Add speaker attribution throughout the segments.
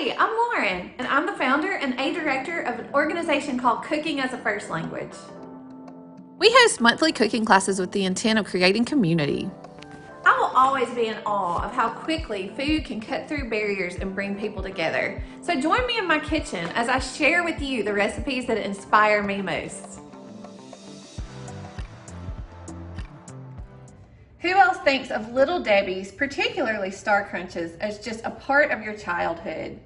Speaker 1: Hey, I'm Lauren, and I'm the founder and a director of an organization called Cooking as a First Language.
Speaker 2: We host monthly cooking classes with the intent of creating community.
Speaker 1: I will always be in awe of how quickly food can cut through barriers and bring people together. So join me in my kitchen as I share with you the recipes that inspire me most. Who else thinks of Little Debbie's, particularly Star Crunches, as just a part of your childhood?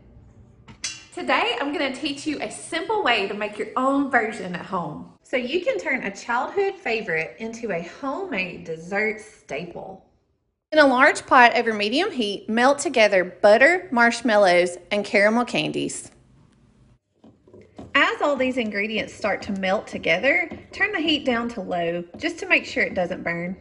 Speaker 1: Today, I'm gonna teach you a simple way to make your own version at home. So you can turn a childhood favorite into a homemade dessert staple. In a large pot over medium heat, melt together butter, marshmallows, and caramel candies. As all these ingredients start to melt together, turn the heat down to low just to make sure it doesn't burn.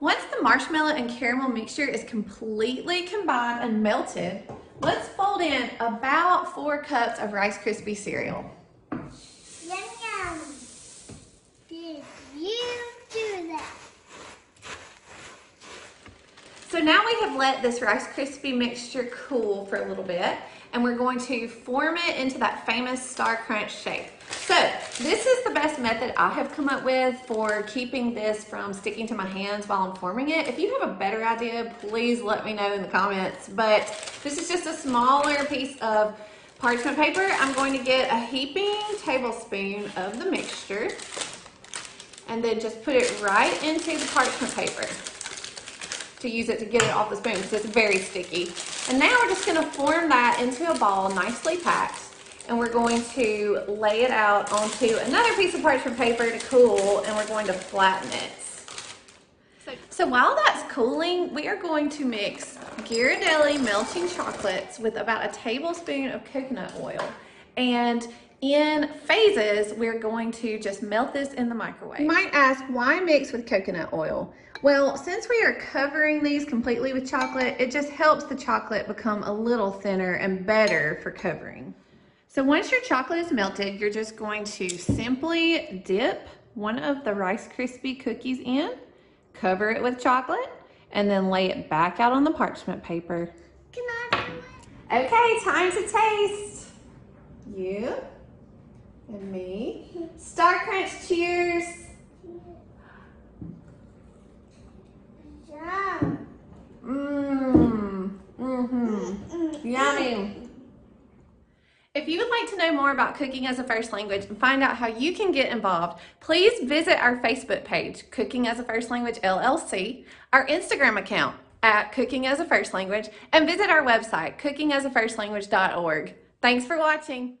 Speaker 1: Once the marshmallow and caramel mixture is completely combined and melted, let's fold in about four cups of Rice Krispie cereal.
Speaker 3: Yum yum. Did you do that?
Speaker 1: So now we have let this Rice Krispie mixture cool for a little bit and we're going to form it into that famous Star Crunch shape. So this is the best method I have come up with for keeping this from sticking to my hands while I'm forming it. If you have a better idea, please let me know in the comments. But this is just a smaller piece of parchment paper. I'm going to get a heaping tablespoon of the mixture and then just put it right into the parchment paper to use it to get it off the spoon because it's very sticky. And now we're just gonna form that into a ball nicely packed and we're going to lay it out onto another piece of parchment paper to cool and we're going to flatten it. So, so while that's cooling, we are going to mix Ghirardelli melting chocolates with about a tablespoon of coconut oil. And in phases, we're going to just melt this in the microwave. You might ask, why mix with coconut oil? Well, since we are covering these completely with chocolate, it just helps the chocolate become a little thinner and better for covering. So once your chocolate is melted, you're just going to simply dip one of the Rice Krispie cookies in, cover it with chocolate, and then lay it back out on the parchment paper.
Speaker 3: Can I?
Speaker 1: Okay, time to taste. You and me. Star Crunch, cheers.
Speaker 3: Yum.
Speaker 1: Mmm. Mm-hmm. Yummy. If you would like to know more about cooking as a first language and find out how you can get involved, please visit our Facebook page, Cooking as a First Language LLC, our Instagram account at Cooking as a First Language, and visit our website, cookingasafirstlanguage.org. Thanks for watching.